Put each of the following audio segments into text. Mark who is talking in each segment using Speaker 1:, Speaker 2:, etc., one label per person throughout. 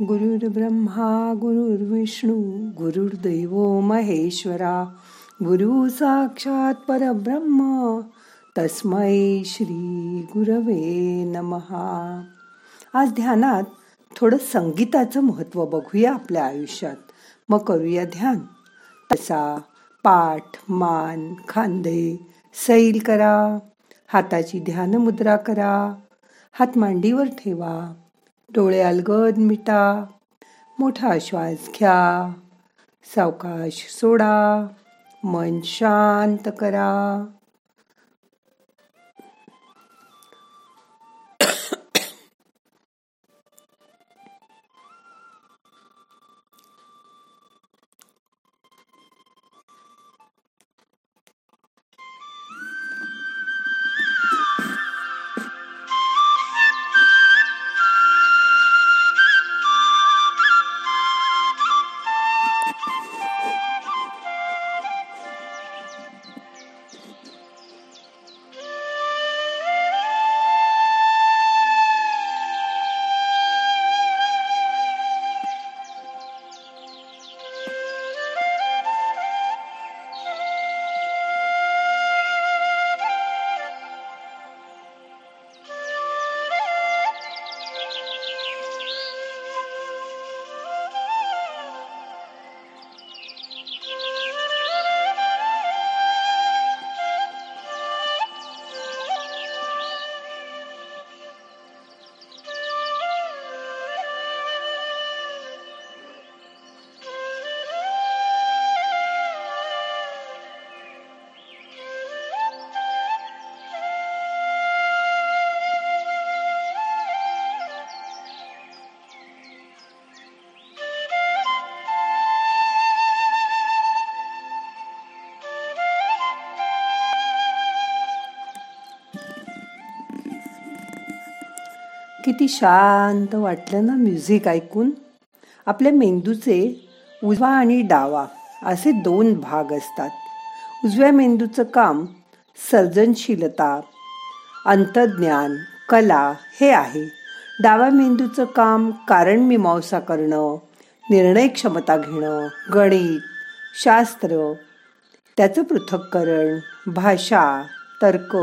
Speaker 1: ब्रह्मा गुरुर्विष्णू गुरुर्दैव महेश्वरा गुरु साक्षात परब्रह्म तस्मै श्री गुरवे नमहा आज ध्यानात थोडं संगीताचं महत्त्व बघूया आपल्या आयुष्यात. मग करूया ध्यान. तसा पाठ मान खांदे सैल करा. हाताची ध्यान मुद्रा करा. हात मांडीवर ठेवा. डोळे अलगद मिटा मोठा श्वास घ्या सावकाश सोडा मन शांत करा. किती शांत वाटलं ना म्युझिक ऐकून. आपल्या मेंदूचे उजवा आणि डावा असे दोन भाग असतात. उजव्या मेंदूचं काम सर्जनशीलता अंतज्ञान कला हे आहे. डाव्या मेंदूचं काम कारण मीमांसा करणं निर्णय क्षमता घेणं गणित शास्त्र त्याचं पृथक्करण भाषा तर्क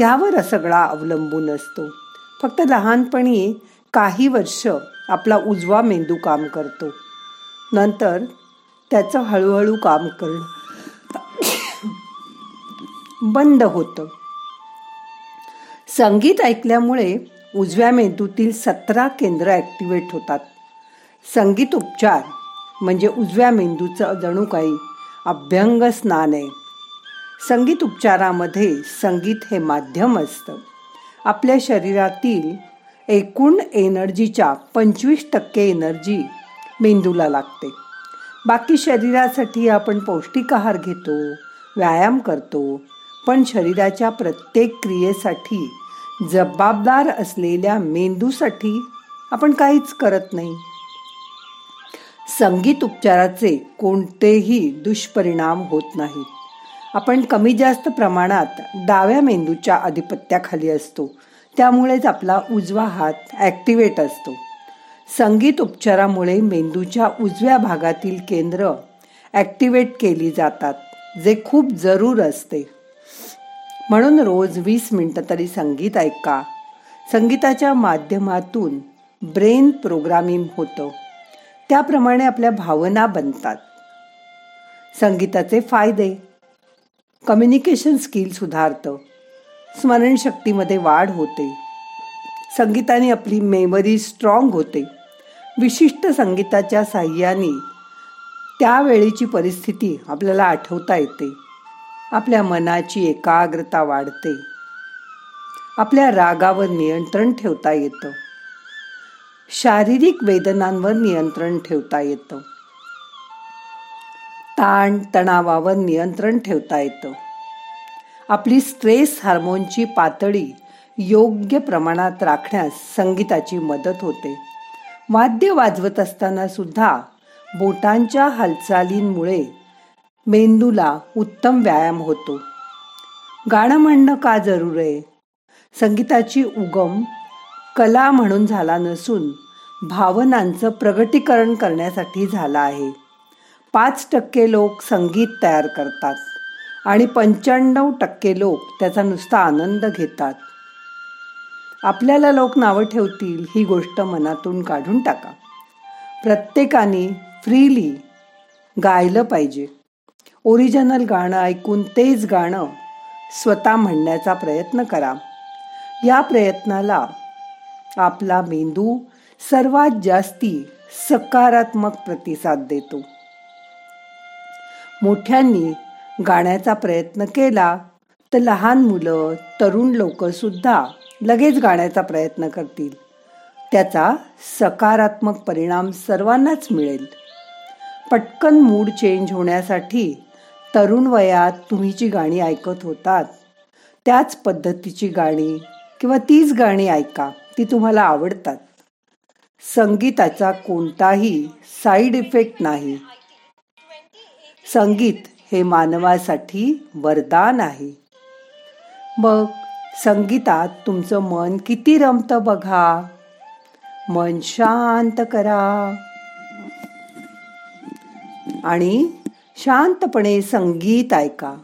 Speaker 1: यावर सगळा अवलंबून असतो. फक्त लहानपणी काही वर्ष आपला उजवा मेंदू काम करतो. नंतर त्याचं हळूहळू काम करणं बंद होतं. संगीत ऐकल्यामुळे उजव्या मेंदूतील सतरा केंद्र ॲक्टिवेट होतात. संगीत उपचार म्हणजे उजव्या मेंदूचं जणू काही अभ्यंग स्नान आहे. संगीत उपचारामध्ये संगीत हे माध्यम असतं. आपल्या शरीरातील एकूण एनर्जीच्या पंचवीस टक्के एनर्जी मेंदूला लागते. बाकी शरीरासाठी आपण पौष्टिक आहार घेतो व्यायाम करतो पण शरीराच्या प्रत्येक क्रियेसाठी जबाबदार असलेल्या मेंदूसाठी आपण काहीच करत नाही. संगीत उपचाराचे कोणतेही दुष्परिणाम होत नाहीत. आपण कमी जास्त प्रमाणात डाव्या मेंदूच्या आधिपत्याखाली असतो. त्यामुळेच आपला उजवा हात ॲक्टिवेट असतो. संगीत उपचारामुळे मेंदूच्या उजव्या भागातील केंद्र ॲक्टिवेट केली जातात जे खूप जरूर असते. म्हणून रोज वीस मिनटं तरी संगीत ऐका. संगीताच्या माध्यमातून ब्रेन प्रोग्रामिंग होतं. त्याप्रमाणे आपल्या भावना बनतात. संगीताचे फायदे कम्युनिकेशन स्किल सुधारतं. स्मरणशक्तीमध्ये वाढ होते. संगीताने आपली मेमरी स्ट्रॉंग होते. विशिष्ट संगीताच्या साह्याने त्यावेळेची परिस्थिती आपल्याला आठवता येते. आपल्या मनाची एकाग्रता वाढते. आपल्या रागावर नियंत्रण ठेवता येतं. शारीरिक वेदनांवर नियंत्रण ठेवता येतं. ताण तणावावर नियंत्रण ठेवता येतं. आपली स्ट्रेस हार्मोनची पातळी योग्य प्रमाणात राखण्यास संगीताची मदत होते. वाद्य वाजवत असताना सुद्धा बोटांच्या हालचालींमुळे मेंदूला उत्तम व्यायाम होतो. गाणं म्हणणं का जरूर आहे? संगीताची उगम कला म्हणून झाला नसून भावनांचं प्रगटीकरण करण्यासाठी झाला आहे. पाच टक्के लोक संगीत तयार करतात आणि पंच्याण्णव टक्के लोक त्याचा नुसता आनंद घेतात. आपल्याला लोक नावं ठेवतील ही गोष्ट मनातून काढून टाका. प्रत्येकाने फ्रीली गायलं पाहिजे. ओरिजिनल गाणं ऐकून तेच गाणं स्वतः म्हणण्याचा प्रयत्न करा. या प्रयत्नाला आपला मेंदू सर्वात जास्ती सकारात्मक प्रतिसाद देतो. मोठ्यांनी गाण्याचा प्रयत्न केला तर लहान मुलं तरुण लोक सुद्धा लगेच गाण्याचा प्रयत्न करतील. त्याचा सकारात्मक परिणाम सर्वांनाच मिळेल. पटकन मूड चेंज होण्यासाठी तरुण वयात तुम्ही जी गाणी ऐकत होतात त्याच पद्धतीची गाणी किंवा तीच गाणी ऐका ती तुम्हाला आवडतात. संगीताचा कोणताही साईड इफेक्ट नाही. संगीत हे मानवासाठी वरदान आहे. मग संगीतात तुमचं मन किती रमतं बघा? मन शांत करा. आणि शांतपणे संगीत ऐका.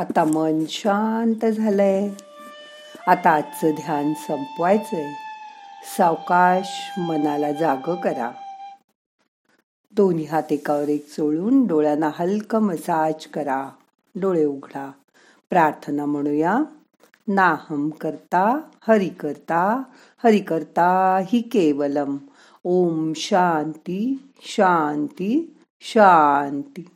Speaker 1: आता मन शांत झालंय. आता आजचं ध्यान संपवायचंय. सावकाश मनाला जाग करा. दोन्ही हात एकावर एक चोळून डोळ्यांना हलकं मसाज करा. डोळे उघडा. प्रार्थना म्हणूया. नाहम करता हरि करता हरि करता हि केवलम. ओम शांती शांती शांती.